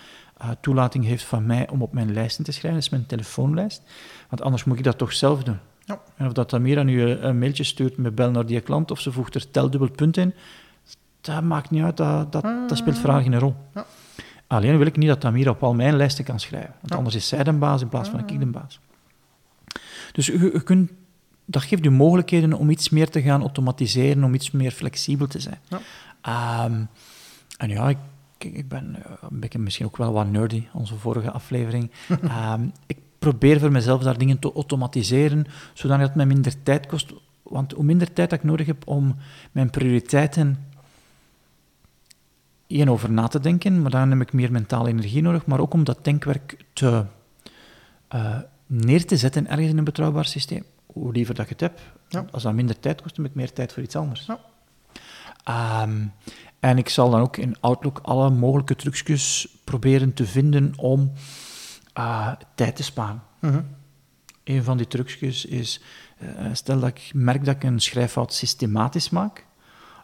S1: toelating heeft van mij om op mijn lijsten te schrijven. Dat is mijn telefoonlijst. Want anders moet ik dat toch zelf doen. Ja. En of dat Tamira nu een mailtje stuurt met bel naar die klant of ze voegt er tel dubbel punt in, dat maakt niet uit. Dat, dat, dat speelt vraag geen rol. Ja. Alleen wil ik niet dat Tamira op al mijn lijsten kan schrijven. Want anders is zij de baas in plaats van ik de baas. Dus je, kunt, dat geeft je mogelijkheden om iets meer te gaan automatiseren, om iets meer flexibel te zijn. Ja. Ehm, en ja, ik, ik ben eh, een beetje misschien ook wel wat nerdy, onze vorige aflevering. Ehm, ik probeer voor mezelf daar dingen te automatiseren, zodat het mij minder tijd kost. Want hoe minder tijd ik nodig heb om mijn prioriteiten één over na te denken, maar dan heb ik meer mentale energie nodig, maar ook om dat denkwerk te, uh, neer te zetten ergens in een betrouwbaar systeem. Hoe liever dat je het hebt, als dat minder tijd kost, met meer tijd voor iets anders. Ja. Ehm, en ik zal dan ook in Outlook alle mogelijke trucjes proberen te vinden om uh, tijd te sparen. Uh Een van die trucjes is, uh, stel dat ik merk dat ik een schrijffout systematisch maak,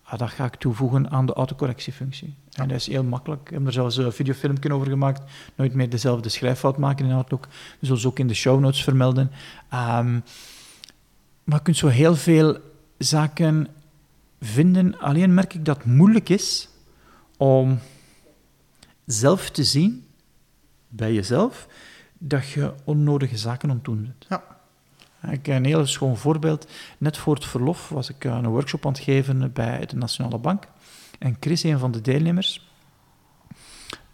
S1: uh, dat ga ik toevoegen aan de autocorrectiefunctie. Ja. En dat is heel makkelijk. Ik heb er zelfs een videofilmpje over gemaakt. Nooit meer dezelfde schrijffout maken in Outlook. Zullen ze ook in de show notes vermelden. Um, maar je kunt zo heel veel zaken vinden. Alleen merk ik dat het moeilijk is om zelf te zien, bij jezelf, dat je onnodige zaken doen bent. Ja. Ik heb een heel schoon voorbeeld. Net voor het verlof was ik een workshop aan het geven bij de Nationale Bank. En Chris, een van de deelnemers,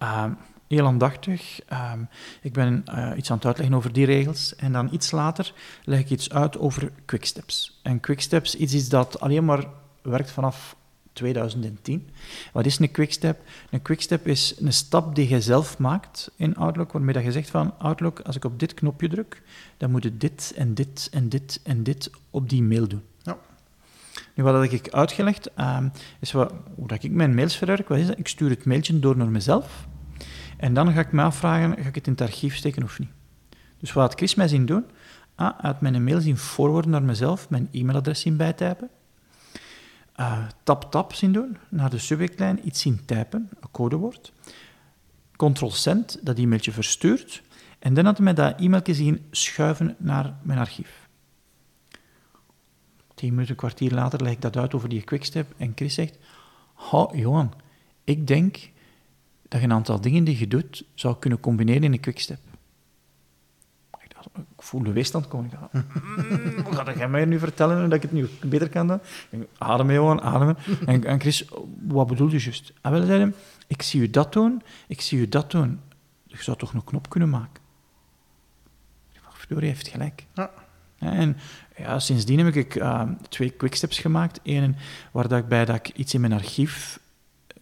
S1: uh, heel aandachtig. Ehm, ik ben uh, iets aan het uitleggen over die regels. En dan iets later leg ik iets uit over quicksteps. En quicksteps is iets dat alleen maar werkt vanaf 2010. Wat is een quickstep? Een quickstep is een stap die je zelf maakt in Outlook, waarmee dat je zegt van Outlook, als ik op dit knopje druk, dan moet je dit en dit en dit en dit op die mail doen. Ja. Nu, wat heb ik uitgelegd, um, is wat, hoe dat ik mijn mails verwerk. Wat is dat? Ik stuur het mailtje door naar mezelf. En dan ga ik me afvragen, ga ik het in het archief steken of niet? Dus wat had Chris mij zien doen? Ah, had mijn mail zien forwarden naar mezelf, mijn e-mailadres zien bijtypen. Uh, tap tap zien doen, naar de subjectlijn iets zien typen, een codewoord. Ctrl-send, dat e-mailtje verstuurt. En dan had mij dat e-mailtje zien schuiven naar mijn archief. Tien minuten, kwartier later leg ik dat uit over die quickstep en Chris zegt, oh, Johan, ik denk dat je een aantal dingen die je doet zou kunnen combineren in een quickstep. Ik, dacht, ik voel de weerstand komen. Ik dacht, mm, wat ga jij mij nu vertellen dat ik het nu beter kan dan? Ademen, Johan, ademen. En, en Chris, wat bedoel je juist? En ah, wel zeiden, ik zie u dat doen, ik zie u dat doen. Je zou toch een knop kunnen maken? Verdorie heeft gelijk. Ja. En ja, sindsdien heb ik uh, twee quicksteps gemaakt. Eén waar dat ik bij dat ik iets in mijn archief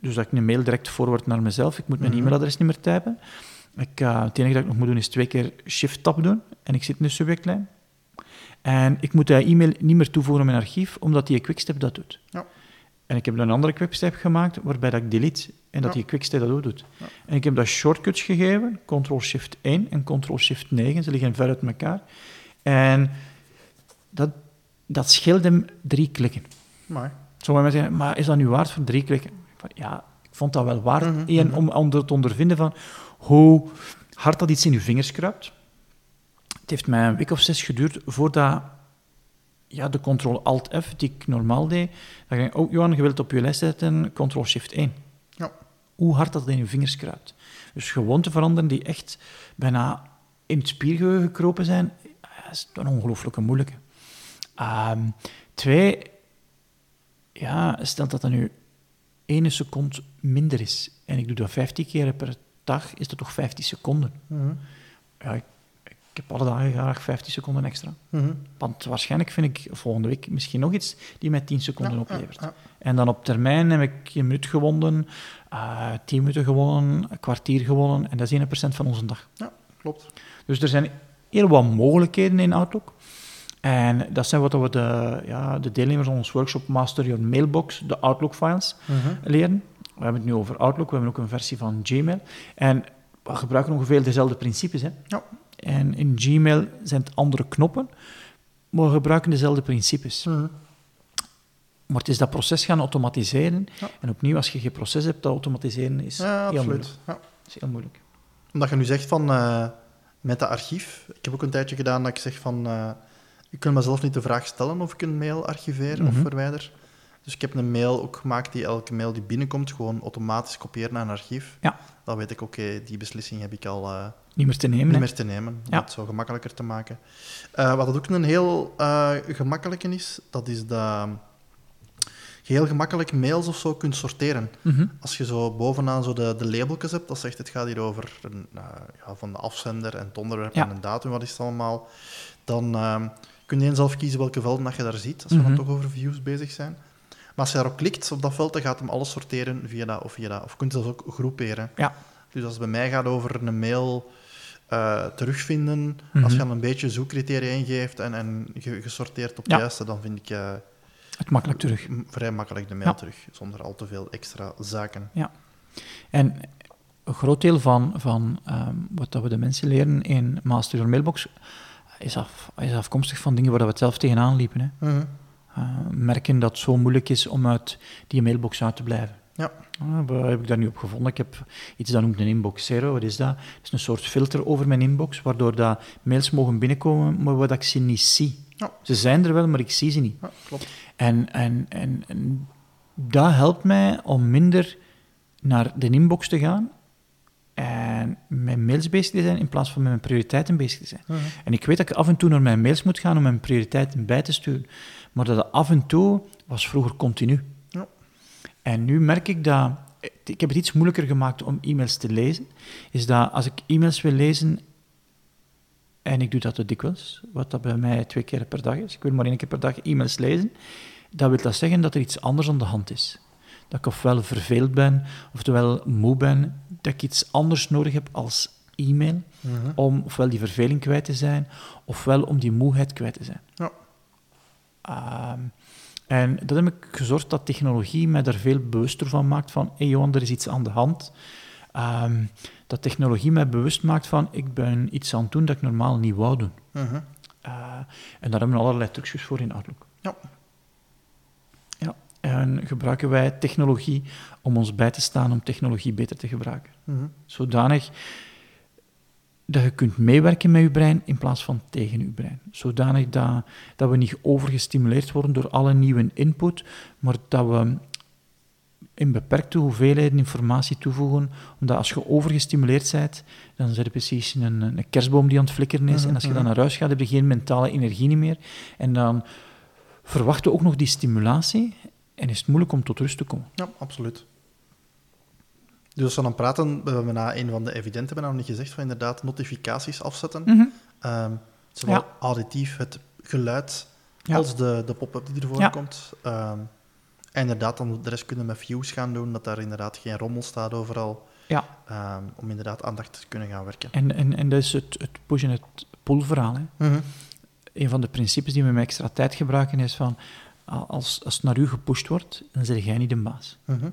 S1: dus dat ik een mail direct forward naar mezelf. Ik moet mijn mhm. e-mailadres niet meer typen. Ik, uh, het enige dat ik nog moet doen is twee keer shift-tab doen en ik zit in de subjectlijn. En ik moet die e-mail niet meer toevoegen in mijn archief, omdat die quickstep dat doet. Ja. En ik heb een andere quickstep gemaakt waarbij dat ik delete en dat die quickstep dat ook doet. Ja. En ik heb dat shortcuts gegeven, Ctrl-Shift 1 en Ctrl-Shift 9. Ze liggen ver uit elkaar. En dat, dat scheelt hem drie klikken. Maar. Sommigen zeggen, maar is dat nu waard voor drie klikken? ja, ik vond dat wel waard. Mm Eén, om, om te ondervinden van hoe hard dat iets in je vingers kruipt. Het heeft mij een week of zes geduurd voordat ja, de Ctrl-Alt-F, die ik normaal deed, dan ging ik, oh Johan, je wilt op je lijst zetten, Ctrl-Shift 1. Ja. Hoe hard dat in je vingers kruipt. Dus gewoonten veranderen die echt bijna in het spiergeheugen gekropen zijn, dat is een ongelooflijke moeilijke. Um, twee, ja, stel dat dat nu ene seconde minder is en ik doe dat 15 keer per dag, is dat toch 15 seconden. Mhm. Ja, ik, ik, heb alle dagen graag 15 seconden extra. Mhm. Want waarschijnlijk vind ik volgende week misschien nog iets die mij 10 seconden oplevert. En dan op termijn heb ik een minuut gewonnen, uh, eh, 10 minuten gewonnen, een kwartier gewonnen en dat is 1% van onze dag.
S2: Ja, klopt.
S1: Dus er zijn heel wat mogelijkheden in Outlook. En dat zijn wat we de, ja, de deelnemers van ons workshop Master Your Mailbox, de Outlook-files, mhm. leren. We hebben het nu over Outlook, we hebben ook een versie van Gmail. En we gebruiken ongeveer dezelfde principes. Hè? Ja. En in Gmail zijn het andere knoppen, maar we gebruiken dezelfde principes. Mhm. Maar het is dat proces gaan automatiseren. En opnieuw, als je geen proces hebt, dat automatiseren is heel moeilijk. Ja. is heel moeilijk.
S2: Omdat je nu zegt van uh, met dat archief. Ik heb ook een tijdje gedaan dat ik zeg van. Ik kan mezelf niet de vraag stellen of ik een mail archiveer of mhm. verwijder. Dus ik heb een mail ook gemaakt die elke mail die binnenkomt gewoon automatisch kopieert naar een archief. Ja. Dan weet ik, oké, die beslissing heb ik al... Uh,
S1: niet meer te nemen.
S2: Niet meer te nemen, om het zo gemakkelijker te maken. Uh, wat ook een heel uh, gemakkelijke is, dat is dat je heel gemakkelijk mails of zo kunt sorteren. Mhm. Als je zo bovenaan zo de, de labeltjes hebt, dat zegt het gaat hier over een, ja, van de afzender en het onderwerp en een datum, wat is het allemaal, dan kun je zelf kiezen welke velden dat je daar ziet, als we dan mhm. toch over views bezig zijn. Maar als je daarop klikt, op dat veld, dan gaat hem alles sorteren via dat of via dat. Of je kunt zelfs ook groeperen. Ja. Dus als het bij mij gaat over een mail uh, terugvinden als je dan een beetje zoekcriteria ingeeft en, en gesorteerd op het juiste, dan vind ik... Uh,
S1: het makkelijk terug.
S2: Vrij makkelijk de mail terug, zonder al te veel extra zaken.
S1: Ja. En een groot deel van, van um, wat dat we de mensen leren in Master Your Mailbox is, af, is afkomstig van dingen waar we het zelf tegenaan liepen. Hè. Uh merken dat het zo moeilijk is om uit die mailbox uit te blijven.
S2: Ja.
S1: Uh, wat heb ik daar nu op gevonden? Ik heb iets dat noemt een inbox zero. Wat is dat? Het is een soort filter over mijn inbox, waardoor dat mails mogen binnenkomen, maar wat ik ze niet zie.
S2: Ja.
S1: Ze zijn er wel, maar ik zie ze niet.
S2: Ja, klopt.
S1: En, en, en, en dat helpt mij om minder naar de inbox te gaan en met mails bezig te zijn in plaats van met mijn prioriteiten bezig te zijn.
S2: Mhm.
S1: En ik weet dat ik af en toe naar mijn mails moet gaan om mijn prioriteiten bij te sturen. Maar dat af en toe was vroeger continu.
S2: Ja.
S1: En nu merk ik dat... Ik heb het iets moeilijker gemaakt om e-mails te lezen. Is dat als ik e-mails wil lezen... En ik doe dat te dikwijls, wat dat bij mij twee keer per dag is. Ik wil maar één keer per dag e-mails lezen. Dat wil dat zeggen dat er iets anders aan de hand is dat ik ofwel verveeld ben, oftewel moe ben, dat ik iets anders nodig heb als e-mail,
S2: Mhm.
S1: om ofwel die verveling kwijt te zijn, ofwel om die moeheid kwijt te zijn.
S2: Ja.
S1: Ehm, en dat heb ik gezorgd dat technologie mij daar veel bewuster van maakt van, hé hey Johan, er is iets aan de hand. Ehm, dat technologie mij bewust maakt van, ik ben iets aan het doen dat ik normaal niet wou doen. Eh, en daar hebben we allerlei trucjes voor in Outlook.
S2: Ja.
S1: Ja, en gebruiken wij technologie om ons bij te staan om technologie beter te gebruiken.
S2: Mhm.
S1: Zodanig dat je kunt meewerken met je brein in plaats van tegen je brein. Zodanig dat, dat we niet overgestimuleerd worden door alle nieuwe input, maar dat we in beperkte hoeveelheden informatie toevoegen, omdat als je overgestimuleerd bent, dan is er precies een, een kerstboom die aan het flikkeren is,
S2: Mhm,
S1: en als je
S2: mhm.
S1: dan naar huis gaat, heb je geen mentale energie meer, en dan verwachten we ook nog die stimulatie, en is het moeilijk om tot rust te komen.
S2: Ja, absoluut. Dus als we dan praten, we hebben na een van de evidenten hebben we nog niet gezegd van inderdaad notificaties afzetten.
S1: Mhm.
S2: Ehm, zowel
S1: Ja.
S2: auditief het geluid
S1: Ja.
S2: als de, de pop-up die ervoor
S1: Ja.
S2: komt. Ehm, en inderdaad, dan de rest kunnen met views gaan doen, dat daar inderdaad geen rommel staat overal.
S1: Ja.
S2: Ehm, om inderdaad aandacht te kunnen gaan werken.
S1: En, en, en dat is het, het push- en het pull-verhaal. hè.
S2: Mhm.
S1: een van de principes die we met extra tijd gebruiken is van als, als het naar u gepusht wordt, dan zeg jij niet de baas.
S2: Mhm.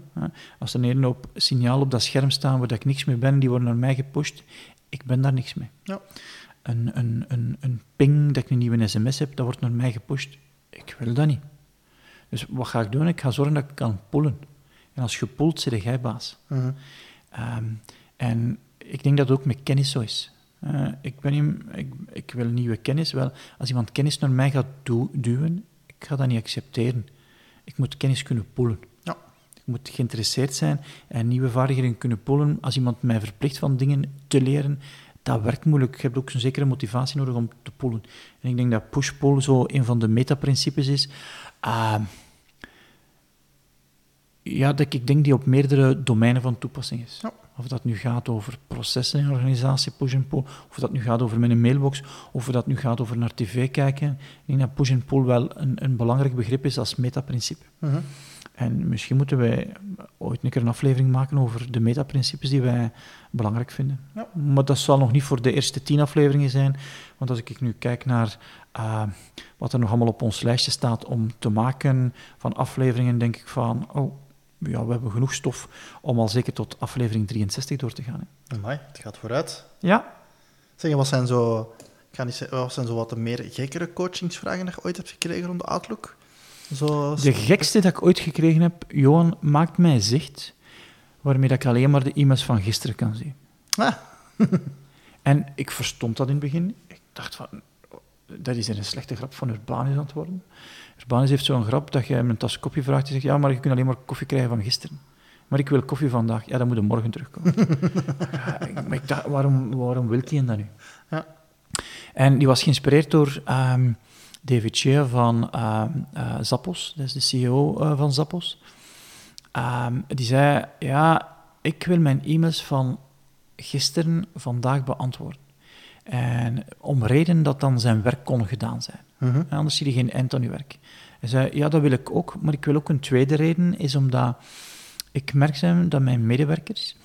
S1: Als er een op signaal op dat scherm staan waar ik niks mee ben, die worden naar mij gepusht, ik ben daar niks mee.
S2: Ja.
S1: Een, een, een, een ping dat ik een nieuwe sms heb, dat wordt naar mij gepusht, ik wil dat niet. Dus wat ga ik doen? Ik ga zorgen dat ik kan pullen. En als je pult, zit jij baas.
S2: Mhm.
S1: Ehm, en ik denk dat het ook met kennis zo is. Eh, ik, ben ik, ik wil nieuwe kennis. Wel, als iemand kennis naar mij gaat du- duwen, ik ga dat niet accepteren. Ik moet kennis kunnen pullen.
S2: Ja.
S1: Ik moet geïnteresseerd zijn en nieuwe vaardigheden kunnen pullen. Als iemand mij verplicht van dingen te leren, dat werkt moeilijk. Je hebt ook een zekere motivatie nodig om te pullen. En ik denk dat push-pull zo een van de metaprincipes is. Ehm, ja, dat ik denk die op meerdere domeinen van toepassing is.
S2: Ja.
S1: Of dat nu gaat over processen in een organisatie, push and pull, of dat nu gaat over mijn mailbox, of dat nu gaat over naar tv kijken. Ik denk dat push and pull wel een, een belangrijk begrip is als metaprincipe.
S2: Mhm.
S1: En misschien moeten wij ooit een keer een aflevering maken over de metaprincipes die wij belangrijk vinden.
S2: Ja.
S1: Maar dat zal nog niet voor de eerste tien afleveringen zijn, want als ik nu kijk naar eh, wat er nog allemaal op ons lijstje staat om te maken van afleveringen, denk ik van, oh, ja, we hebben genoeg stof om al zeker tot aflevering 63 door te gaan. Hè.
S2: Amai, het gaat vooruit.
S1: Ja,
S2: Zeg, wat zijn zo, ik ga niet zeggen, wat zijn zo wat de meer gekkere coachingsvragen dat je ooit hebt gekregen rond de Outlook? Zo,
S1: de gekste dat ik ooit gekregen heb, Johan, maakt mij zicht waarmee dat ik alleen maar de e-mails van gisteren kan zien.
S2: Ah.
S1: en ik verstond dat in het begin. Ik dacht van, dat is een slechte grap van Urbanus aan het worden. Urbanus heeft zo'n grap dat je hem een tas koffie vraagt en zegt, ja, maar je kunt alleen maar koffie krijgen van gisteren. Maar ik wil koffie vandaag. Ja, dan moet je morgen terugkomen. ja, maar ik dacht, waarom, waarom wil hij dat nu?
S2: Ja.
S1: En die was geïnspireerd door ehm, David Shea van eh, Zappos. Dat is de CEO eh, van Zappos. Ehm, die zei, ja, ik wil mijn e-mails van gisteren vandaag beantwoorden. En om reden dat dan zijn werk kon gedaan zijn.
S2: Mhm.
S1: Anders zie je geen eind aan je werk. Hij zei, ja, dat wil ik ook, maar ik wil ook een tweede reden, is omdat ik merk zijn dat mijn medewerkers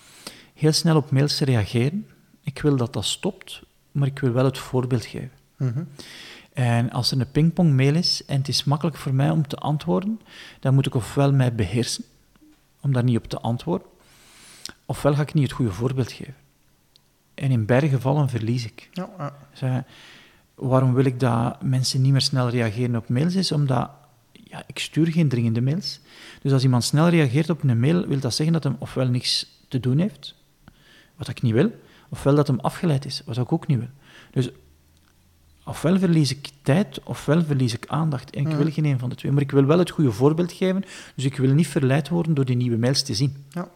S1: heel snel op mails reageren Ik wil dat dat stopt, maar ik wil wel het voorbeeld geven. Mhm. En als er een pingpong-mail is en het is makkelijk voor mij om te antwoorden, dan moet ik ofwel mij beheersen om daar niet op te antwoorden, ofwel ga ik niet het goede voorbeeld geven. En in beide gevallen verlies ik. Ja, ja. waarom wil ik dat mensen niet meer snel reageren op mails? Is omdat ja, ik stuur geen dringende mails. Dus als iemand snel reageert op een mail, wil dat zeggen dat hem ofwel niks te doen heeft, wat ik niet wil, ofwel dat hem afgeleid is, wat ik ook niet wil. Dus ofwel verlies ik tijd, ofwel verlies ik aandacht. En ik wil geen een van de twee. Maar ik wil wel het goede voorbeeld geven, dus ik wil niet verleid worden door die nieuwe mails te zien. Ja.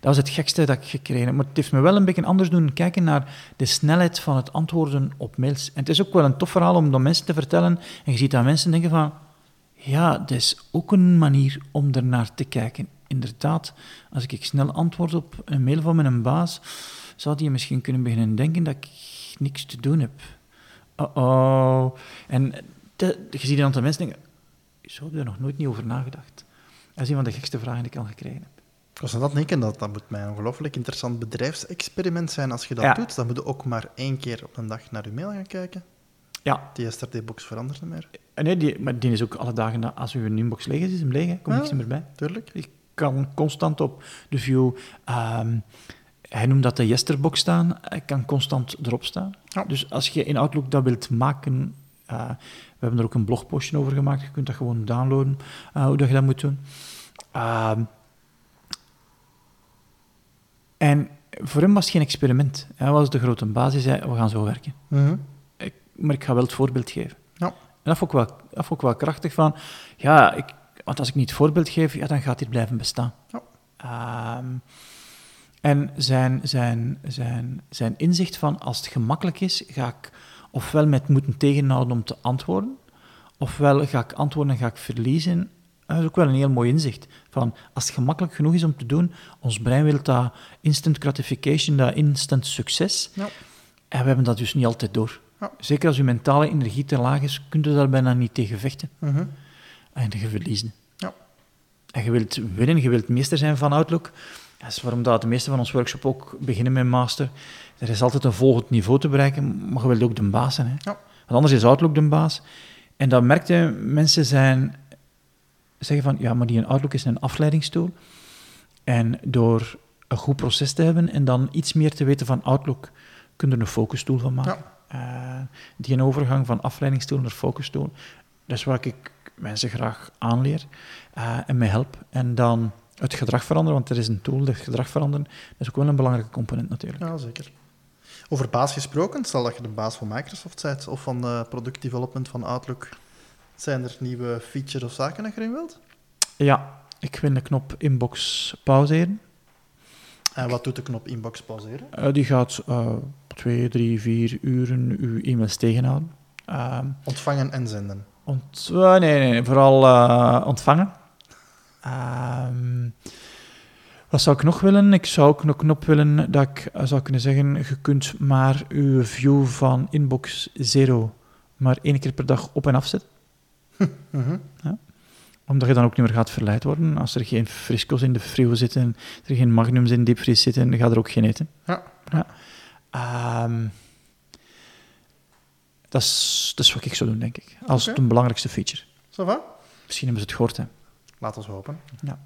S1: Dat was het gekste dat ik gekregen heb. Maar het heeft me wel een beetje anders doen kijken naar de snelheid van het antwoorden op mails. En het is ook wel een tof verhaal om dat mensen te vertellen. En je ziet dat mensen denken van... Ja, dat is ook een manier om er naar te kijken. Inderdaad, als ik snel antwoord op een mail van mijn baas, zou die misschien kunnen beginnen denken dat ik niks te doen heb. Oh-oh. En je ziet een aantal mensen denken... Zo heb je er nog nooit niet over nagedacht. Dat is een van de gekste vragen die ik al gekregen heb.
S2: Ik was aan dat denken, dat, dat moet mij een ongelooflijk interessant bedrijfsexperiment zijn. Als je dat doet, dan moet je ook maar één keer op een dag naar je mail gaan kijken. Ja. Die niet meer.
S1: Eh, nee, die, maar die is ook alle dagen, als uw inbox leeg is, is hem leeg, komt niks meer bij.
S2: Tuurlijk.
S1: Ik kan constant op de view... Um, hij noemt dat de yesterbox staan. Hij kan constant erop staan. Ja. Dus als je in Outlook dat wilt maken... Uh, we hebben er ook een blogpostje over gemaakt. Je kunt dat gewoon downloaden, uh, hoe dat je dat moet doen. Uh, en voor hem was het geen experiment. Hij was de grote baas, hij zei, we gaan zo werken. Mhm. ik, maar ik ga wel het voorbeeld geven. Ja. En dat vond, ik wel, dat vond ik wel krachtig van, ja, ik, want als ik niet het voorbeeld geef, ja, dan gaat dit blijven bestaan. Ja. Ehm, en zijn, zijn, zijn, zijn inzicht van, als het gemakkelijk is, ga ik ofwel met moeten tegenhouden om te antwoorden, ofwel ga ik antwoorden en ga ik verliezen dat is ook wel een heel mooi inzicht. Van, als het gemakkelijk genoeg is om te doen, ons brein wil dat instant gratification, dat instant succes. Ja. En we hebben dat dus niet altijd door. Ja. Zeker als je mentale energie te laag is, kun je daar bijna niet tegen vechten. Mhm. En je verliezen. Ja. En je wilt winnen, je wilt meester zijn van Outlook. Dat is waarom dat de meeste van ons workshop ook beginnen met master. Er is altijd een volgend niveau te bereiken, maar je wilt ook de baas zijn. Hè? Ja. Want anders is Outlook de baas. En dat merkte, mensen zijn zeggen van, ja, maar die een Outlook is een afleidingstool. En door een goed proces te hebben en dan iets meer te weten van Outlook, kun je er een focustool van maken. Ja. Uh, die een overgang van afleidingstool naar focustool, dat is wat ik mensen graag aanleer uh, en mij help. En dan het gedrag veranderen, want er is een tool, dat gedrag veranderen, dat is ook wel een belangrijke component natuurlijk.
S2: Ja, zeker. Over baas gesproken, stel dat je de baas van Microsoft bent of van de productdevelopment van Outlook. Zijn er nieuwe features of zaken dat je erin wilt?
S1: Ja, ik vind de knop inbox pauzeren.
S2: En wat doet de knop inbox pauzeren?
S1: Uh, die gaat uh, twee, drie, vier uren uw e-mails tegenhouden.
S2: Uh, ontvangen en zenden?
S1: Ont uh, nee, nee, vooral ontvangen. Ehm, wat zou ik nog willen? Ik zou ook een knop willen dat ik zou kunnen zeggen: je kunt maar uw view van inbox zero maar één keer per dag op en afzetten. Mhm. ja. Omdat je dan ook niet meer gaat verleid worden. Als er geen frisco's in de frio zitten, er geen magnums in de diepvries zitten, dan gaat er ook geen eten. Ja. ja. Ehm, dat, is, dat is wat ik zou doen, denk ik. Als okay. het belangrijkste feature.
S2: Zo va?
S1: Misschien hebben ze het gehoord, hè.
S2: Laat ons hopen. Ja.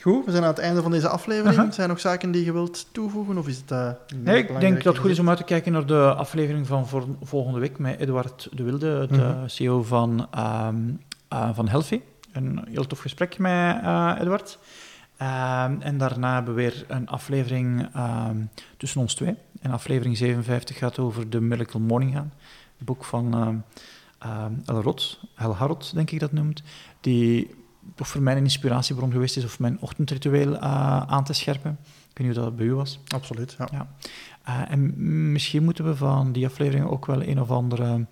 S2: Goed, we zijn aan het einde van deze aflevering. Zijn er nog zaken die je wilt toevoegen? Of is het, uh,
S1: nee, ik denk dat het goed is om uit te kijken naar de aflevering van volgende week met Eduard de Wilde, de mhm. CEO van, um, uh, van Helfi. Een heel tof gesprek met uh, Eduard. Um, en daarna hebben we weer een aflevering um, tussen ons twee. En aflevering 57 gaat over The Miracle Morning gaan. Het boek van El Rot, El Harot, denk ik dat noemt. Die toch voor mij een inspiratiebron geweest is of mijn ochtendritueel uh, aan te scherpen. Ik weet niet hoe dat bij u was.
S2: Absoluut, ja. ja.
S1: Uh, en misschien moeten we van die aflevering ook wel een of andere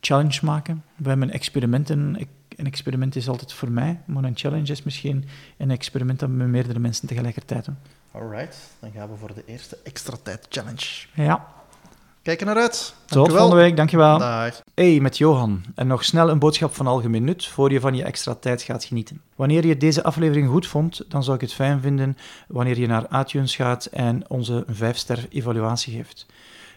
S1: challenge maken. We hebben experimenten. Een experiment is altijd voor mij, maar een challenge is misschien een experiment dat we met meerdere mensen tegelijkertijd doen.
S2: Alright, dan gaan we voor de eerste extra tijd challenge.
S1: Ja.
S2: Kijk er naar uit.
S1: Tot volgende week, dankjewel.
S2: Dag.
S1: Hey, met Johan. En nog snel een boodschap van algemeen nut voor je van je extra tijd gaat genieten. Wanneer je deze aflevering goed vond, dan zou ik het fijn vinden wanneer je naar iTunes gaat en onze 5-ster evaluatie geeft.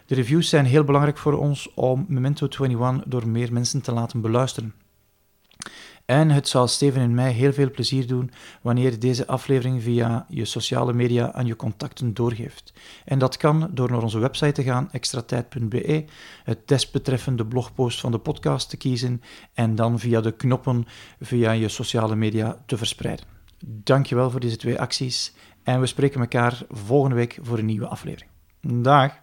S1: De reviews zijn heel belangrijk voor ons om Memento 21 door meer mensen te laten beluisteren. En het zal Steven en mij heel veel plezier doen wanneer je deze aflevering via je sociale media aan je contacten doorgeeft. En dat kan door naar onze website te gaan, extratijd.be, het desbetreffende blogpost van de podcast te kiezen en dan via de knoppen via je sociale media te verspreiden. Dankjewel voor deze twee acties en we spreken elkaar volgende week voor een nieuwe aflevering. Dag!